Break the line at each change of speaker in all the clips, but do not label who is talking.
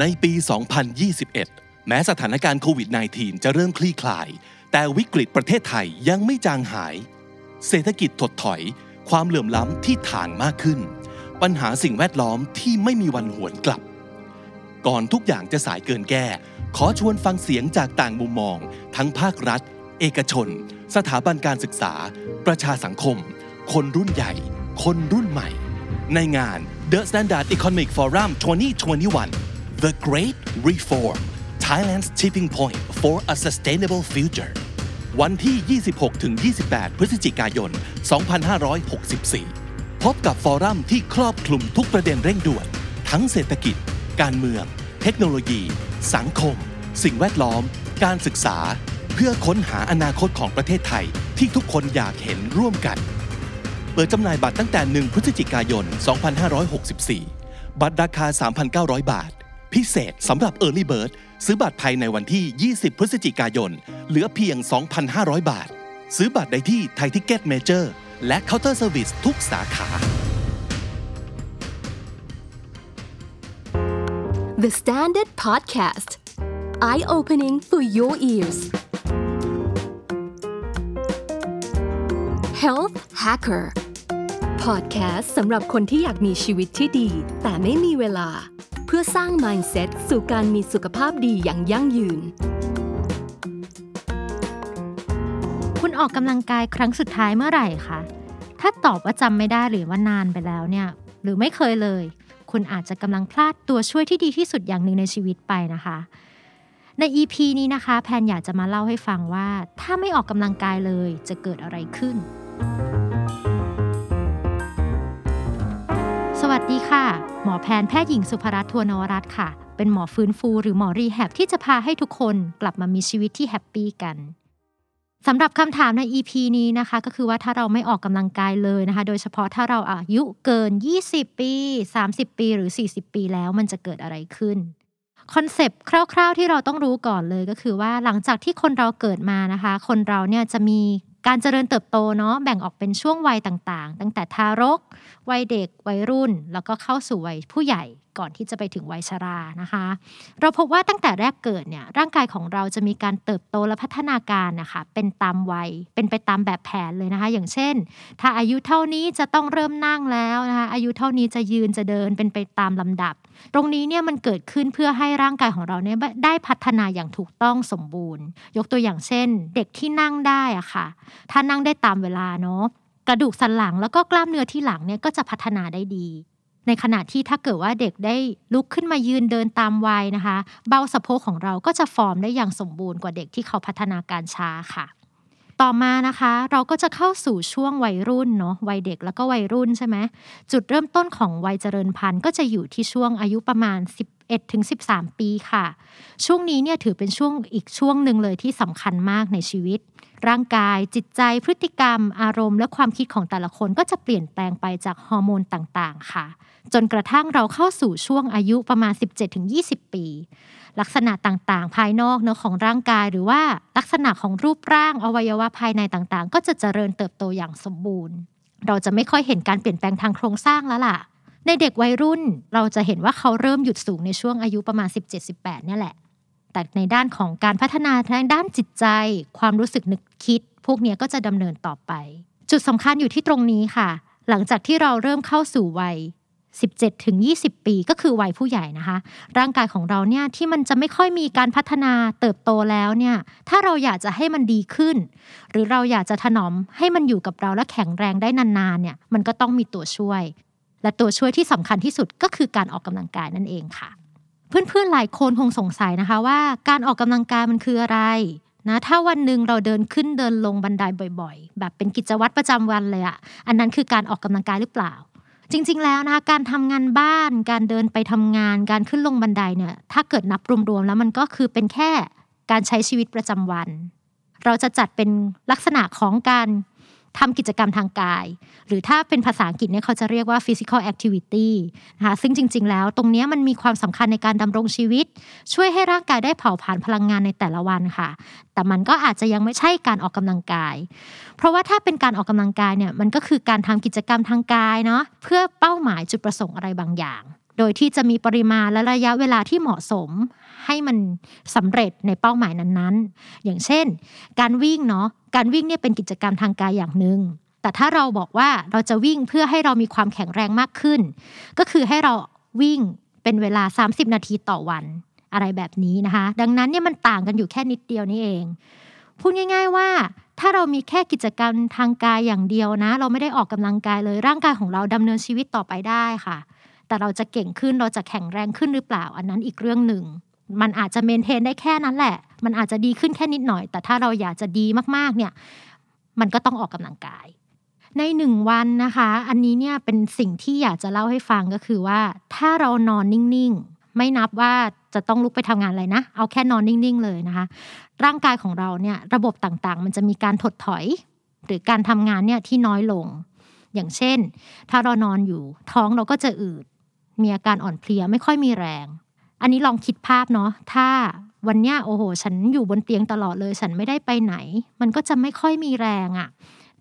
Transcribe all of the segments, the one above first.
ในปี 2021 แม้สถานการณ์โควิด -19 จะเริ่มคลี่คลาย แต่วิกฤตประเทศไทยยังไม่จางหาย เศรษฐกิจถดถอย ความเหลื่อมล้ำที่ถางมากขึ้น ปัญหาสิ่งแวดล้อมที่ไม่มีวันหวนกลับ ก่อนทุกอย่างจะสายเกินแก้ ขอชวนฟังเสียงจากต่างมุมมอง ทั้งภาครัฐ เอกชน สถาบันการศึกษา ประชาสังคม คนรุ่นใหญ่ คนรุ่นใหม่ ในงาน The Standard Economic Forum 2021 The Great Reform Thailand's Tipping Point for a Sustainable Future วันที่ 26-28 พฤศจิกายน 2564 พบกับฟอรัมที่ครอบคลุมทุกประเด็นเร่งด่วน ทั้งเศรษฐกิจ การเมือง เทคโนโลยี สังคม สิ่งแวดล้อม การศึกษา เพื่อค้นหาอนาคตของประเทศไทยที่ทุกคนอยากเห็นร่วมกัน เปิดจำหน่ายบัตรตั้งแต่ 1 พฤศจิกายน 2564 บัตรราคา 3,900 บาท พิเศษสำหรับ Early Bird ซื้อบัตรภายในวันที่ 20 พฤศจิกายน เหลือเพียง 2,500 บาท ซื้อบัตรได้ที่ Thai Ticket Major และ Counter Service ทุกสาขา
The Standard Podcast Eye Opening for Your Ears Health Hacker Podcast สำหรับคนที่อยากมีชีวิตที่ดี แต่ไม่มีเวลา เพื่อสร้าง Mindset สู่การมีสุขภาพดีอย่างยั่งยืน
คุณออกกำลังกายครั้งสุดท้ายเมื่อไหร่คะ ถ้าตอบว่าจำไม่ได้หรือว่านานไปแล้วเนี่ย หรือไม่เคยเลย คุณอาจจะกำลังพลาดตัวช่วยที่ดีที่สุดอย่างหนึ่งในชีวิตไปนะคะ ใน EP นี้นะคะ แพนอยากจะมาเล่าให้ฟังว่า ถ้าไม่ออกกำลังกายเลยจะเกิดอะไรขึ้น สวัสดีค่ะ หมอแพนแพทย์หญิงสุภรัตน์ทวนวรัตน์ค่ะ เป็นหมอฟื้นฟูหรือหมอ rehab ที่จะพาให้ทุกคนกลับมามีชีวิตที่ happy กันสำหรับคำถามใน EP นี้นะคะ ก็คือว่าถ้าเราไม่ออกกำลังกายเลยนะคะ โดยเฉพาะถ้าเราอายุเกิน 20 ปี 30 ปีหรือ 40 ปีแล้วมันจะเกิดอะไรขึ้น concept คร่าว ๆ ที่เราต้องรู้ก่อนเลยก็คือว่าหลังจากที่คนเราเกิดมานะคะ คนเราเนี่ยจะมี การเจริญเติบโตเนาะแบ่งออกเป็นช่วงวัยต่างๆ ตั้งแต่ทารก วัยเด็ก วัยรุ่น แล้วก็เข้าสู่วัยผู้ใหญ่ก่อนที่จะไปถึงวัยชรานะคะ เราพบว่าตั้งแต่แรกเกิดเนี่ยร่างกายของเราจะมีการเติบโตและพัฒนาการนะคะเป็นตามวัยเป็นไปตามแบบแผนเลยนะคะ อย่างเช่น ถ้าอายุเท่านี้จะต้องเริ่มนั่งแล้วนะคะอายุเท่านี้จะยืนจะเดินเป็นไปตามลำดับ ตรงนี้เนี่ยมันเกิดขึ้นเพื่อให้ร่างกายของเราเนี่ยได้พัฒนาอย่างถูกต้องสมบูรณ์ ยกตัวอย่างเช่น เด็กที่นั่งได้อะค่ะ ถ้านั่งได้ตามเวลาเนาะกระดูกสันหลังแล้วก็กล้ามเนื้อที่หลังเนี่ยก็จะพัฒนาได้ดี ในขณะที่ถ้าเกิดว่าเด็กได้ลุกขึ้นมายืนเดินตามวัยนะคะ เบ้าสะโพกของเราก็จะฟอร์มได้อย่างสมบูรณ์กว่าเด็กที่เขาพัฒนาการช้าค่ะ ต่อมานะคะ เราก็จะเข้าสู่ช่วงวัยรุ่นเนาะวัยเด็กแล้วก็วัยรุ่นใช่ไหมจุดเริ่มต้นของวัยเจริญพันธุ์ก็จะอยู่ที่ช่วงอายุประมาณ11ถึง13 ปีค่ะ ช่วงนี้เนี่ยถือเป็นช่วงอีกช่วงหนึ่งเลยที่สำคัญมากในชีวิต ร่างกาย จิตใจพฤติกรรม อารมณ์ และความคิดของแต่ละคนก็จะเปลี่ยนแปลงไปจากฮอร์โมนต่างๆ ค่ะ จนกระทั่งเราเข้าสู่ช่วงอายุประมาณ 17-20 ปี ลักษณะต่างๆ ภายนอกเนื้อของร่างกาย หรือว่าลักษณะของรูปร่างอวัยวะภายในต่างๆ ก็จะเจริญเติบโตอย่างสมบูรณ์ เราจะไม่ค่อยเห็นการเปลี่ยนแปลงทางโครงสร้างแล้วล่ะ ในเด็กวัยรุ่นเราจะเห็นว่าเขาเริ่มหยุดสูงในช่วงอายุประมาณ 17-18เนี่ยแหละ แต่ในด้านของการพัฒนาทางด้านจิตใจ ความรู้สึกนึกคิด พวกนี้ก็จะดำเนินต่อไป จุดสำคัญอยู่ที่ตรงนี้ค่ะ หลังจากที่เราเริ่มเข้าสู่วัย 17ถึง20 ปีก็คือวัยผู้ใหญ่นะคะ ร่างกายของเราเนี่ยที่มันจะไม่ค่อยมีการพัฒนาเติบโตแล้วเนี่ยถ้าเราอยากจะให้มันดีขึ้น หรือเราอยากจะถนอมให้มันอยู่กับเราและแข็งแรงได้นานๆเนี่ยมันก็ต้องมีตัวช่วย และตัวช่วยที่สำคัญที่สุดก็คือการออกกำลังกายนั่นเองค่ะ เพื่อนๆหลายคนคงสงสัยนะคะว่าการออกกำลังกายมันคืออะไรนะถ้าวันหนึ่งเราเดินขึ้นเดินลงบันไดบ่อย ๆ แบบเป็นกิจวัตรประจำวันเลยอะอันนั้นคือการออกกำลังกายหรือเปล่า จริง ๆ แล้วนะคะการทำงานบ้าน การเดินไปทำงาน การขึ้นลงบันไดเนี่ย ถ้าเกิดนับรวมๆแล้วมันก็คือเป็นแค่การใช้ชีวิตประจำวัน เราจะจัดเป็นลักษณะของการ ทำกิจกรรมทางกาย หรือถ้าเป็นภาษาอังกฤษเนี่ยเขาจะเรียกว่า physical activity นะคะซึ่งจริง ๆ แล้วตรงนี้มันมีความสำคัญในการดำรงชีวิต ช่วยให้ร่างกายได้เผาผลาญพลังงานในแต่ละวันค่ะ แต่มันก็อาจจะยังไม่ใช่การออกกำลังกาย เพราะว่าถ้าเป็นการออกกำลังกายเนี่ยมันก็คือการทำกิจกรรมทางกายเนาะเพื่อเป้าหมายจุดประสงค์อะไรบางอย่าง โดยที่จะมีปริมาณและระยะเวลาที่เหมาะสม ให้มันสำเร็จในเป้าหมายนั้นๆ อย่างเช่น การวิ่งเนาะการวิ่งเนี่ยเป็นกิจกรรมทางกายอย่างหนึ่งแต่ถ้าเราบอกว่าเราจะวิ่งเพื่อให้เรามีความแข็งแรงมากขึ้น ก็คือให้เราวิ่งเป็นเวลา 30 นาทีต่อวันอะไรแบบนี้นะคะ ดังนั้นเนี่ยมันต่างกันอยู่แค่นิดเดียวนี่เอง พูดง่าย ๆว่า ถ้าเรามีแค่กิจกรรมทางกายอย่างเดียวนะ เราไม่ได้ออกกำลังกายเลยร่างกายของเราดำเนินชีวิตต่อไปได้ค่ะ แต่เราจะเก่งขึ้นเราจะแข็งแรงขึ้นหรือเปล่า อันนั้นอีกเรื่องหนึ่ง มันอาจจะเมนเทนได้แค่นั้นแหละ มันอาจจะดีขึ้นแค่นิดหน่อย แต่ถ้าเราอยากจะดีมากๆเนี่ย มันก็ต้องออกกำลังกาย ในหนึ่งวันนะคะ อันนี้เนี่ยเป็นสิ่งที่อยากจะเล่าให้ฟังก็คือว่า ถ้าเรานอนนิ่งๆ ไม่นับว่าจะต้องลุกไปทำงานอะไรนะ เอาแค่นอนนิ่งๆ เลยนะคะ ร่างกายของเราเนี่ยระบบต่างๆ มันจะมีการถดถอย หรือการทำงานเนี่ยที่น้อยลง อย่างเช่น ถ้าเรานอนอยู่ท้องเราก็จะอืดมีอาการอ่อนเพลียไม่ค่อยมีแรง อันนี้ลองคิดภาพเนาะถ้าวันเนี้ยโอ้โห ฉันอยู่บนเตียงตลอดเลย ฉันไม่ได้ไปไหน มันก็จะไม่ค่อยมีแรงอะ่ะ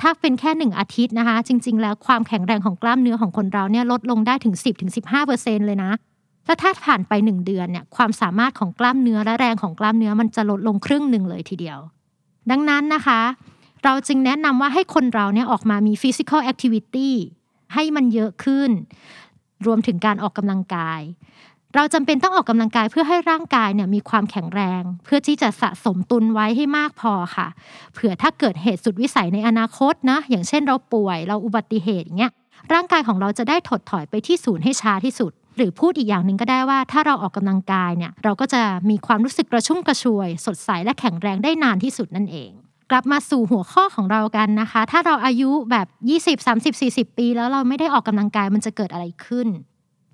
ถ้าเป็นแค่หนึ่งอาทิตย์นะคะ จริง ๆ แล้วความแข็งแรงของกล้ามเนื้อของคนเราเนี่ยลดลงได้ถึง 10-15%เลยนะแล้วถ้าผ่านไปหนึ่งเดือนเนี่ยความสามารถของกล้ามเนื้อและแรงของกล้ามเนื้อมันจะลดลงครึ่งหนึ่งเลยทีเดียว ดังนั้นนะคะ เราจึงแนะนำว่าให้คนเราเนี่ยออกมามี physical activity ให้มันเยอะขึ้น รวมถึงการออกกำลังกาย เราจำเป็นต้องออกกำลังกายเพื่อให้ร่างกายเนี่ยมีความแข็งแรง เพื่อที่จะสะสมตุนไว้ให้มากพอค่ะเผื่อถ้าเกิดเหตุสุดวิสัยในอนาคตนะอย่างเช่นเราป่วยเราอุบัติเหตุอย่างเงี้ยร่างกายของเราจะได้ถดถอยไปที่ศูนย์ให้ช้าที่สุด หรือพูดอีกอย่างหนึ่งก็ได้ว่า ถ้าเราออกกำลังกายเนี่ยเราก็จะมีความรู้สึกกระชุ่มกระชวย สดใสและแข็งแรงได้นานที่สุดนั่นเองกลับมาสู่หัวข้อของเรากันนะคะ ถ้าเราอายุแบบ 20 30 40 ปี แล้วเราไม่ได้ออกกำลังกายมันจะเกิดอะไรขึ้น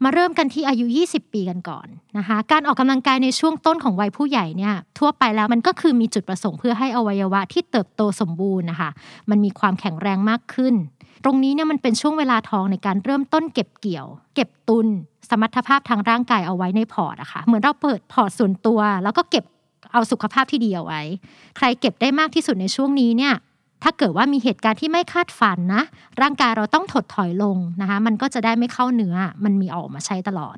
มาเริ่มกันที่อายุ 20 ปีกันก่อนนะคะ การออกกำลังกายในช่วงต้นของวัยผู้ใหญ่เนี่ยทั่วไปแล้วมันก็คือมีจุดประสงค์เพื่อให้อวัยวะที่เติบโตสมบูรณ์นะคะ มันมีความแข็งแรงมากขึ้น ตรงนี้เนี่ยมันเป็นช่วงเวลาทองในการเริ่มต้นเก็บเกี่ยว เก็บตุน สมรรถภาพทางร่างกายเอาไว้ใน port อะค่ะเหมือนเราเปิด port ส่วนตัว แล้วก็เก็บเอาสุขภาพที่ดีเอาไว้ ใครเก็บได้มากที่สุดในช่วงนี้เนี่ย ถ้าเกิดว่ามีเหตุการณ์ที่ไม่คาดฝันนะ ร่างกายเราต้องถดถอยลงนะคะมันก็จะได้ไม่เข้าเนื้อ มันมีออกมาใช้ตลอด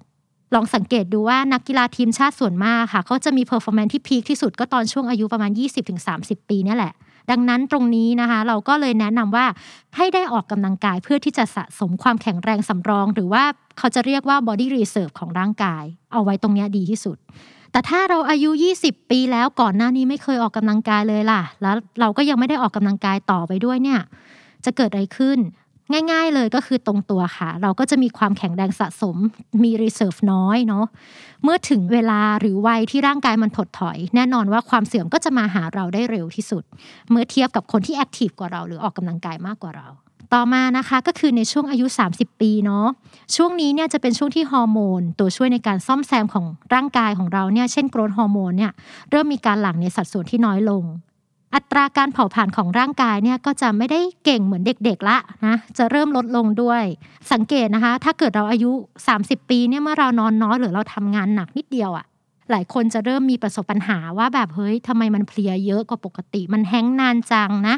ลองสังเกตดูว่านักกีฬาทีมชาติส่วนมากค่ะเขาจะมี performance ที่ peak ที่สุดก็ตอนช่วงอายุประมาณ 20-30 ปีนี่แหละดังนั้นตรงนี้นะคะ เราก็เลยแนะนำว่าให้ได้ออกกำลังกายเพื่อที่จะสะสมความแข็งแรงสำรอง หรือว่าเขาจะเรียกว่า body reserve ของร่างกาย เอาไว้ตรงนี้ดีที่สุด แต่ถ้าเราอายุ 20 ปีแล้วก่อนหน้านี้ไม่เคยออกกำลังกายเลยล่ะ แล้วเราก็ยังไม่ได้ออกกำลังกายต่อไปด้วยเนี่ย จะเกิดอะไรขึ้น ง่ายๆเลยก็คือตรงตัวค่ะ เราก็จะมีความแข็งแรงสะสม มี reserve น้อยเนาะ เมื่อถึงเวลาหรือวัยที่ร่างกายมันถดถอย แน่นอนว่าความเสื่อมก็จะมาหาเราได้เร็วที่สุด เมื่อเทียบกับคนที่แอคทีฟกว่าเราหรือออกกำลังกายมากกว่าเรา ต่อมานะคะก็คือในช่วงอายุ 30 ปีเนาะช่วงนี้เนี่ยจะเป็นช่วงที่ฮอร์โมน ตัวช่วยในการซ่อมแซมของร่างกายของเราเนี่ยเช่นโกรทฮอร์โมนเนี่ยเริ่มมีการหลั่งในสัดส่วนที่น้อยลง อัตราการเผาผลาญของร่างกายเนี่ยก็จะไม่ได้เก่งเหมือนเด็กๆละนะจะเริ่มลดลงด้วย สังเกตนะคะ ถ้าเกิดเราอายุ 30 ปีเนี่ยเมื่อเรานอนน้อยหรือเราทำงานหนักนิดเดียวอะ่ะหลายคนจะเริ่มมีประสบปัญหาว่าแบบเฮ้ยทำไมมันเพลียเยอะกว่าปกติ มันแห้งนานจังนะ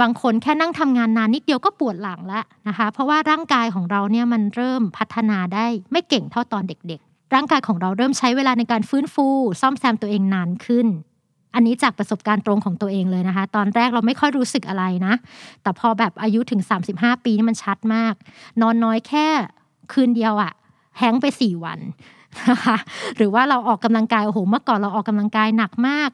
บางคนแค่นั่งทำงานนานนิดเดียวก็ปวดหลังแล้วนะคะ เพราะว่าร่างกายของเราเนี่ยมันเริ่มพัฒนาได้ไม่เก่งเท่าตอนเด็กๆ ร่างกายของเราเริ่มใช้เวลาในการฟื้นฟู ซ่อมแซมตัวเองนานขึ้น อันนี้จากประสบการณ์ตรงของตัวเองเลยนะคะ ตอนแรกเราไม่ค่อยรู้สึกอะไรนะ แต่พอแบบอายุถึง 35 ปีนี่มันชัดมาก นอนน้อยแค่คืนเดียวอะแฮงไปสี่วันนะคะหรือว่าเราออกกำลังกายโอ้โหเมื่อก่อนเราออกกำลังกายหนักมาก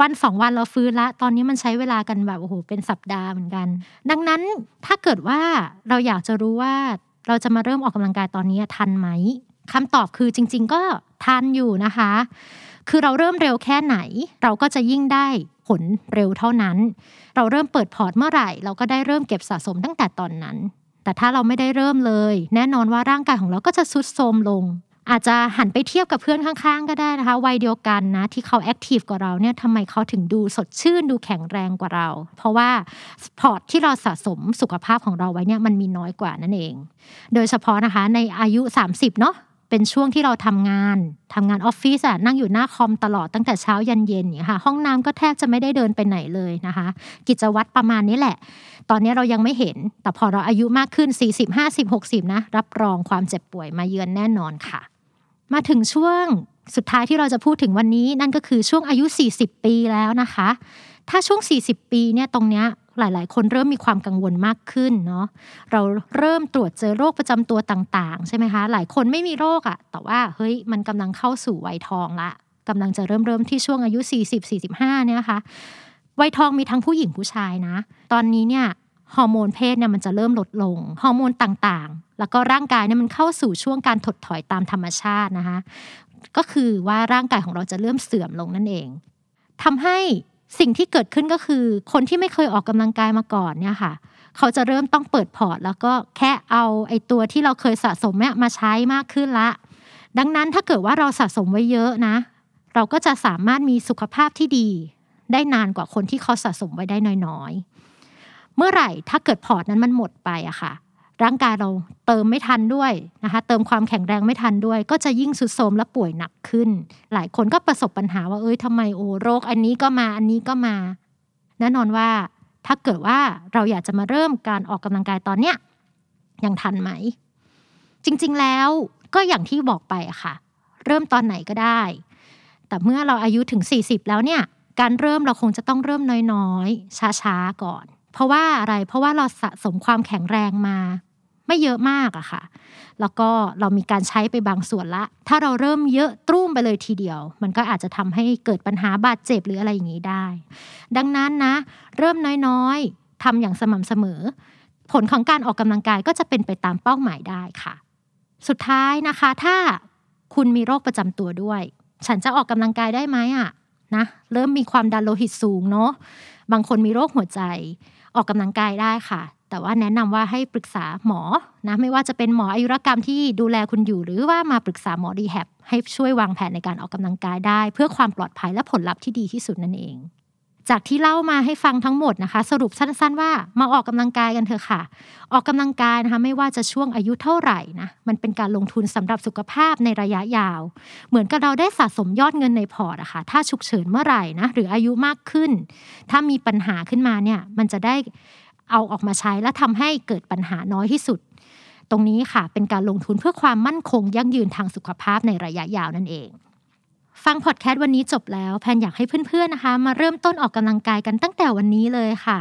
วันสองวันเราฟื้นละ ตอนนี้มันใช้เวลากันแบบโอ้โหเป็นสัปดาห์เหมือนกัน ดังนั้นถ้าเกิดว่าเราอยากจะรู้ว่าเราจะมาเริ่มออกกำลังกายตอนนี้ทันไหมคำตอบคือจริง ๆ ก็ทันอยู่นะคะ คือเราเริ่มเร็วแค่ไหน เราก็จะยิ่งได้ผลเร็วเท่านั้น เราเริ่มเปิด port เมื่อไหร่ เราก็ได้เริ่มเก็บสะสมตั้งแต่ตอนนั้น แต่ถ้าเราไม่ได้เริ่มเลย แน่นอนว่าร่างกายของเราก็จะทรุดโทรมลง อาจจะหันไปเทียบกับเพื่อนข้างๆ ก็ได้นะคะวัยเดียวกันนะที่เขา active กว่าเราเนี่ยทำไมเขาถึงดูสดชื่นดูแข็งแรงกว่าเรา เพราะว่า port ที่เราสะสมสุขภาพของเราไว้เนี่ยมันมีน้อยกว่านั่นเอง โดยเฉพาะนะคะในอายุ 30เนาะเป็นช่วงที่เราทำงานทำงานออฟฟิศอะนั่งอยู่หน้าคอมตลอดตั้งแต่เช้ายันเย็นเนี่ยค่ะ ห้องน้ำก็แทบจะไม่ได้เดินไปไหนเลยนะคะ กิจวัตรประมาณนี้แหละ ตอนนี้เรายังไม่เห็น แต่พอเราอายุมากขึ้น 40 50 60 นะ รับรองความเจ็บป่วยมาเยือนแน่นอนค่ะ มาถึงช่วงสุดท้ายที่เราจะพูดถึงวันนี้นั่นก็คือช่วงอายุ 40 ปีแล้วนะคะ ถ้าช่วง 40 ปีเนี่ยตรงเนี้ยหลาย ๆ คนเริ่มมีความกังวลมากขึ้นเนาะเราเริ่มตรวจเจอโรคประจำตัวต่างๆ ใช่ไหมคะ หลายคนไม่มีโรคอะแต่ว่าเฮ้ยมันกำลังเข้าสู่วัยทองละกำลังจะเริ่มเริ่มที่ช่วงอายุ 40-45เนี่ยค่ะวัยทองมีทั้งผู้หญิงผู้ชายนะ ตอนนี้เนี่ย ฮอร์โมนเพศเนี่ยมันจะเริ่มลดลงฮอร์โมนต่างๆ แล้วก็ร่างกายเนี่ยมันเข้าสู่ช่วงการถดถอยตามธรรมชาตินะคะ ก็คือว่าร่างกายของเราจะเริ่มเสื่อมลงนั่นเองทำให้สิ่งที่เกิดขึ้นก็คือ คนที่ไม่เคยออกกำลังกายมาก่อนเนี่ยค่ะเขาจะเริ่มต้องเปิดพอร์ต แล้วก็แค่เอาไอ้ตัวที่เราเคยสะสมเนี่ยมาใช้มากขึ้นละ ดังนั้นถ้าเกิดว่าเราสะสมไว้เยอะนะ เราก็จะสามารถมีสุขภาพที่ดี ได้นานกว่าคนที่เขาสะสมไว้ได้น้อยๆ เมื่อไหร่ถ้าเกิดพอร์ตนั้นมันหมดไปอะค่ะ ร่างกายเราเติมไม่ทันด้วยนะคะ เติมความแข็งแรงไม่ทันด้วย ก็จะยิ่งสุดโทรมและป่วยหนักขึ้น หลายคนก็ประสบปัญหาว่าเอ้ยทำไมโอ้โรคอันนี้ก็มาอันนี้ก็มา แน่นอนว่า ถ้าเกิดว่าเราอยากจะมาเริ่มการออกกำลังกายตอนเนี้ยยังทันไหม จริง ๆแล้วก็อย่างที่บอกไปอะค่ะ เริ่มตอนไหนก็ได้ แต่เมื่อเราอายุถึง 40 แล้วเนี่ย การเริ่มเราคงจะต้องเริ่มน้อยๆ ช้าๆ ก่อน เพราะว่าอะไรเพราะว่าเราสะสมความแข็งแรงมา ไม่เยอะมากอะค่ะ แล้วก็เรามีการใช้ไปบางส่วนละ ถ้าเราเริ่มเยอะตรุ่มไปเลยทีเดียว มันก็อาจจะทำให้เกิดปัญหาบาดเจ็บหรืออะไรอย่างนี้ได้ ดังนั้นนะ เริ่มน้อยๆทำอย่างสม่ำเสมอ ผลของการออกกำลังกายก็จะเป็นไปตามเป้าหมายได้ค่ะ สุดท้ายนะคะ ถ้าคุณมีโรคประจำตัวด้วย ฉันจะออกกำลังกายได้ไหมอะนะเริ่มมีความดันโลหิตสูงเนาะบางคนมีโรคหัวใจ ออกกำลังกายได้ค่ะ แต่ว่าแนะนำว่าให้ปรึกษาหมอนะไม่ว่าจะเป็นหมออายุรกรรมที่ดูแลคุณอยู่ หรือว่ามาปรึกษาหมอดีแฮบให้ช่วยวางแผนในการออกกำลังกายได้ เพื่อความปลอดภัยและผลลัพธ์ที่ดีที่สุดนั่นเอง จากที่เล่ามาให้ฟังทั้งหมดนะคะ สรุปสั้น ๆ ว่ามาออกกำลังกายกันเถอะค่ะ ออกกำลังกายนะคะไม่ว่าจะช่วงอายุเท่าไหร่นะมันเป็นการลงทุนสำหรับสุขภาพในระยะยาว เหมือนกับเราได้สะสมยอดเงินในพอร์ตอะค่ะถ้าฉุกเฉินเมื่อไหร่นะหรืออายุมากขึ้น ถ้ามีปัญหาขึ้นมาเนี่ยมันจะได้เอาออกมาใช้และทำให้เกิดปัญหาน้อยที่สุด ตรงนี้ค่ะเป็นการลงทุนเพื่อความมั่นคงยั่งยืนทางสุขภาพในระยะยาวนั่นเอง ฟังพอดแคสต์วันนี้จบแล้วแพนอยากให้เพื่อนๆนะคะ มาเริ่มต้นออกกำลังกายกันตั้งแต่วันนี้เลยค่ะ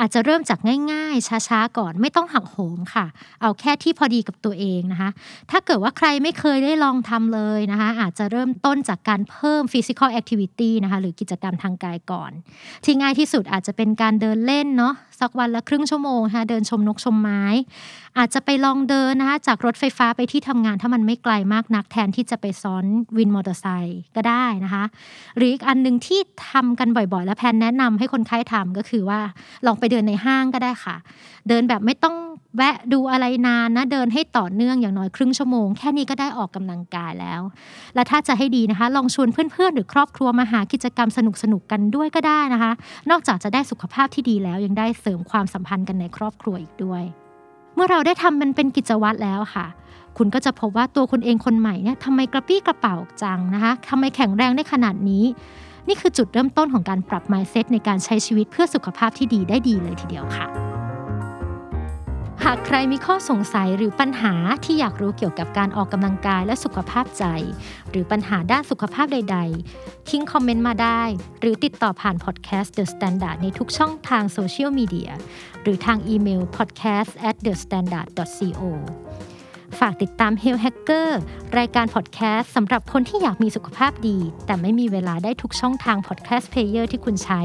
อาจจะเริ่มจากง่ายๆ ช้าๆ ก่อนไม่ต้องหักโหมค่ะ เอาแค่ที่พอดีกับตัวเองนะคะ ถ้าเกิดว่าใครไม่เคยได้ลองทำเลยนะคะ อาจจะเริ่มต้นจากการเพิ่ม physical activity นะคะ หรือกิจกรรมทางกายก่อน ที่ง่ายที่สุดอาจจะเป็นการเดินเล่นเนาะสักวันละครึ่งชั่วโมงนะคะเดินชมนกชมไม้ อาจจะไปลองเดินนะคะจากรถไฟฟ้าไปที่ทำงานถ้ามันไม่ไกลมากนักแทนที่จะไปซ้อนวินมอเตอร์ไซค์ก็ได้นะคะ หรืออีกอันหนึ่งที่ทำกันบ่อยๆ และแพนแนะนำให้คนไข้ทำก็คือว่าลองไปเดินในห้างก็ได้ค่ะ เดินแบบไม่ต้อง แวะดูอะไรนานนะเดินให้ต่อเนื่องอย่างน้อยครึ่งชั่วโมง แค่นี้ก็ได้ออกกำลังกายแล้ว และถ้าจะให้ดีนะคะ ลองชวนเพื่อนๆ หรือครอบครัวมาหากิจกรรมสนุกๆกันด้วยก็ได้นะคะ นอกจากจะได้สุขภาพที่ดีแล้วยังได้เสริมความสัมพันธ์กันในครอบครัวอีกด้วย เมื่อเราได้ทำมันเป็นกิจวัตรแล้วค่ะคุณก็จะพบว่าตัวคุณเองคนใหม่เนี่ยทำไมกระปี้กระเป๋าจังนะคะทำไมแข็งแรงได้ขนาดนี้ นี่คือจุดเริ่มต้นของการปรับ mindset ในการใช้ชีวิตเพื่อสุขภาพที่ดีได้ดีเลยทีเดียวค่ะ หากใครมีข้อสงสัยหรือปัญหาที่อยากรู้เกี่ยวกับการออกกำลังกายและสุขภาพใจ หรือปัญหาด้านสุขภาพใด ๆ ทิ้ง comment มาได้ หรือติดต่อผ่านพอดแคสต์ The Standard ในทุกช่องทางโซเชียลมีเดียหรือทางอีเมล podcast at the standard co ฝากติดตาม Health Hacker รายการพอดแคสต์สำหรับคนที่อยากมีสุขภาพดี แต่ไม่มีเวลาได้ทุกช่องทาง podcast player ที่คุณใช้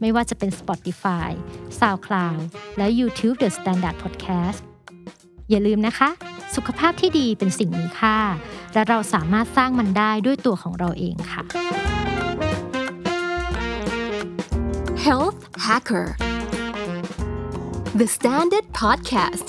ไม่ว่าจะเป็น Spotify, SoundCloud และ YouTube The Standard Podcast อย่าลืมนะคะ สุขภาพที่ดีเป็นสิ่งมีค่า และเราสามารถสร้างมันได้ด้วยตัวของเราเองค่ะ
Health Hacker The Standard Podcast